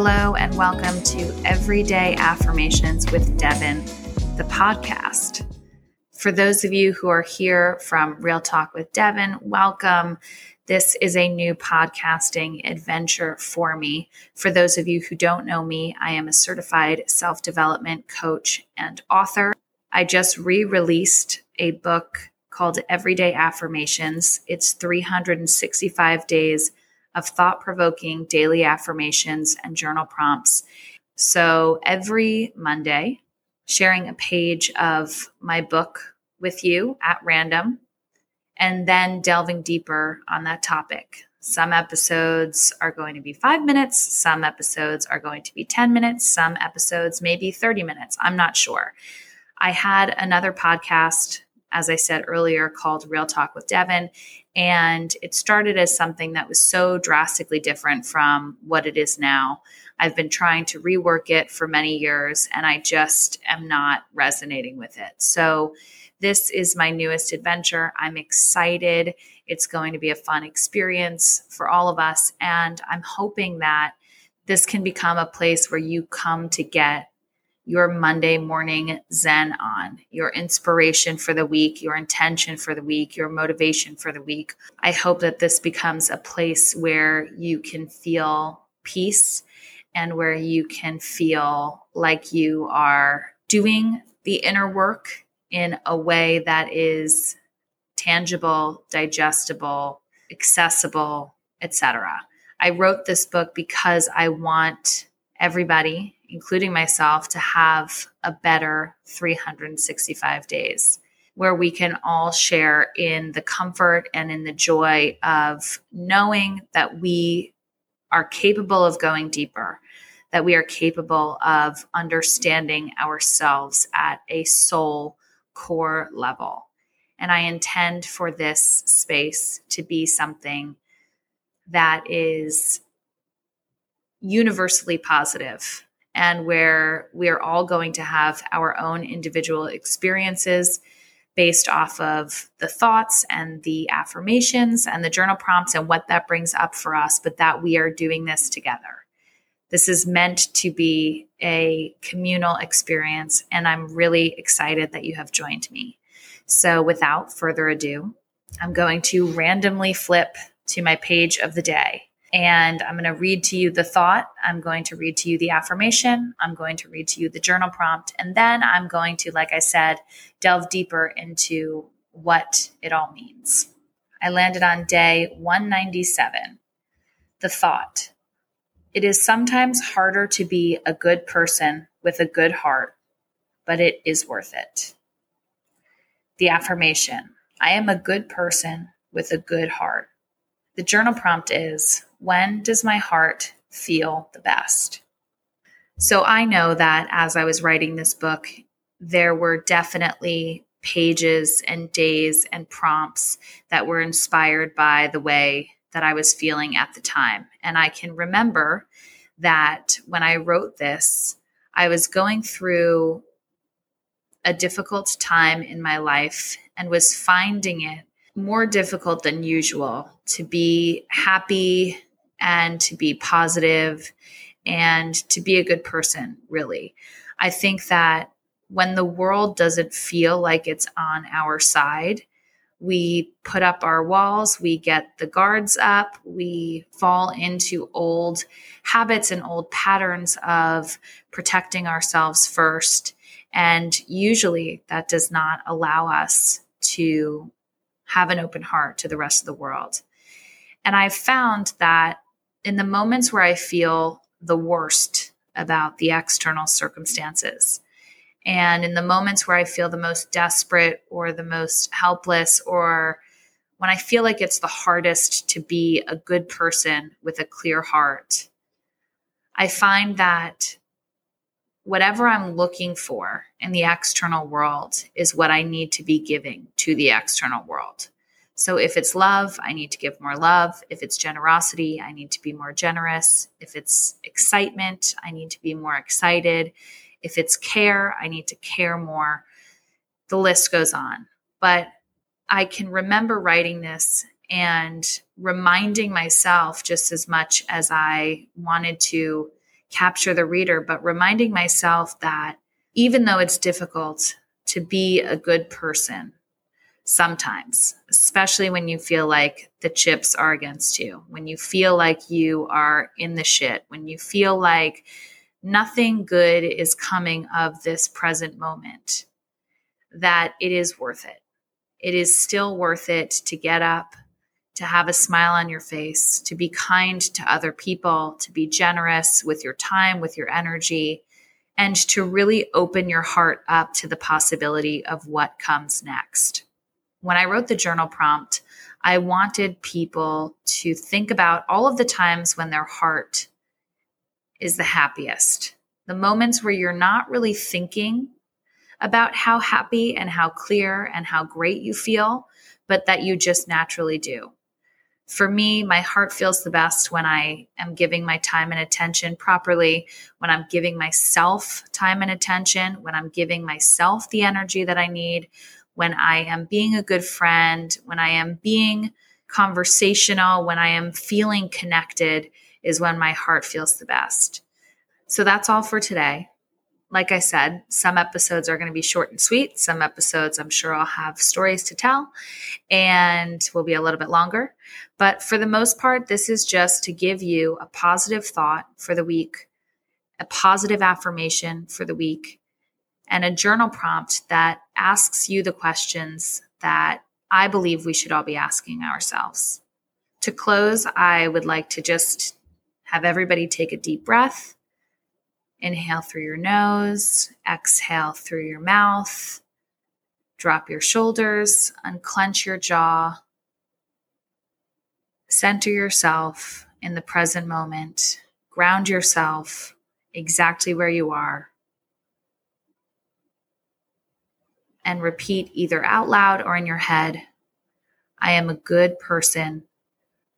Hello, and welcome to Everyday Affirmations with Devyn, the podcast. For those of you who are here from Real Talk with Devyn, welcome. This is a new podcasting adventure for me. For those of you who don't know me, I am a certified self development coach and author. I just re released a book called Everyday Affirmations. It's 365 days of thought provoking daily affirmations and journal prompts. So every Monday, sharing a page of my book with you at random and then delving deeper on that topic. Some episodes are going to be five minutes, some episodes are going to be 10 minutes, some episodes maybe 30 minutes. I'm not sure. I had another podcast, as I said earlier, called Real Talk with Devyn, and it started as something that was so drastically different from what it is now. I've been trying to rework it for many years and I just am not resonating with it. So, this is my newest adventure. I'm excited. It's going to be a fun experience for all of us. And I'm hoping that this can become a place where you come to get your Monday morning Zen on, your inspiration for the week, your intention for the week, your motivation for the week. I hope that this becomes a place where you can feel peace and where you can feel like you are doing the inner work in a way that is tangible, digestible, accessible, etc. I wrote this book because I want everybody including myself, to have a better 365 days where we can all share in the comfort and in the joy of knowing that we are capable of going deeper, that we are capable of understanding ourselves at a soul core level. And I intend for this space to be something that is universally positive and where we are all going to have our own individual experiences based off of the thoughts and the affirmations and the journal prompts and what that brings up for us, but that we are doing this together. This is meant to be a communal experience, and I'm really excited that you have joined me. So, without further ado, I'm going to randomly flip to my page of the day. And I'm going to read to you the thought. I'm going to read to you the affirmation. I'm going to read to you the journal prompt. And then I'm going to, like I said, delve deeper into what it all means. I landed on day 197. The thought It is sometimes harder to be a good person with a good heart, but it is worth it. The affirmation I am a good person with a good heart. The journal prompt is when does my heart feel the best? So I know that as I was writing this book, there were definitely pages and days and prompts that were inspired by the way that I was feeling at the time. And I can remember that when I wrote this, I was going through a difficult time in my life and was finding it more difficult than usual to be happy and to be positive and to be a good person, really. I think that when the world doesn't feel like it's on our side, we put up our walls, we get the guards up, we fall into old habits and old patterns of protecting ourselves first. And usually that does not allow us to have an open heart to the rest of the world. And I've found that in the moments where I feel the worst about the external circumstances, and in the moments where I feel the most desperate or the most helpless, or when I feel like it's the hardest to be a good person with a clear heart, I find that whatever I'm looking for in the external world is what I need to be giving to the external world. So if it's love, I need to give more love. If it's generosity, I need to be more generous. If it's excitement, I need to be more excited. If it's care, I need to care more. The list goes on. But I can remember writing this and reminding myself just as much as I wanted to capture the reader, but reminding myself that even though it's difficult to be a good person sometimes, especially when you feel like the chips are against you, when you feel like you are in the shit, when you feel like nothing good is coming of this present moment, that it is worth it. It is still worth it to get up, to have a smile on your face, to be kind to other people, to be generous with your time, with your energy, and to really open your heart up to the possibility of what comes next. When I wrote the journal prompt, I wanted people to think about all of the times when their heart is the happiest, the moments where you're not really thinking about how happy and how clear and how great you feel, but that you just naturally do for me, my heart feels the best when I am giving my time and attention properly, when I'm giving myself time and attention, when I'm giving myself the energy that I need, when I am being a good friend, when I am being conversational, when I am feeling connected, is when my heart feels the best. So that's all for today like I said, some episodes are going to be short and sweet. Some episodes, I'm sure I'll have stories to tell and will be a little bit longer. But for the most part, this is just to give you a positive thought for the week, a positive affirmation for the week, and a journal prompt that asks you the questions that I believe we should all be asking ourselves. To close, I would like to just have everybody take a deep breath Inhale through your nose, exhale through your mouth. Drop your shoulders, unclench your jaw. Center yourself in the present moment. Ground yourself exactly where you are. And repeat either out loud or in your head I am a good person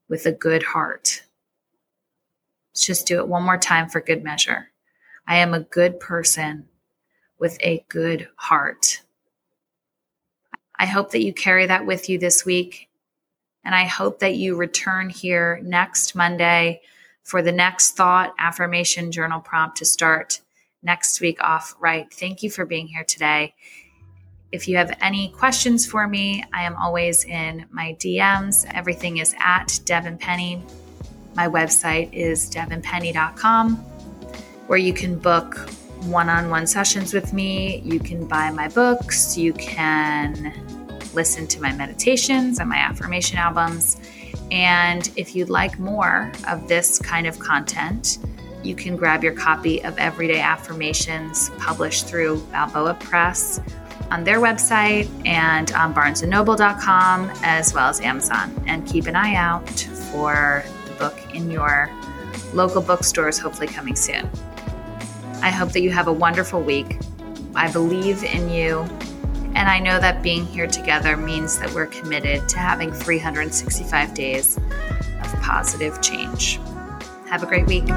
with a good heart. Let's just do it one more time for good measure. I am a good person with a good heart. I hope that you carry that with you this week. And I hope that you return here next Monday for the next thought affirmation journal prompt to start next week off right. Thank you for being here today. If you have any questions for me, I am always in my DMs. Everything is at Devyn Penney. My website is devynpenney.com where you can book one on one sessions with me. You can buy my books. You can listen to my meditations and my affirmation albums. And if you'd like more of this kind of content, you can grab your copy of Everyday Affirmations published through Balboa Press on their website and on barnesandnoble.com as well as Amazon. And keep an eye out for the book in your local bookstores, hopefully coming soon. I hope that you have a wonderful week. I believe in you. And I know that being here together means that we're committed to having 365 days of positive change. Have a great week.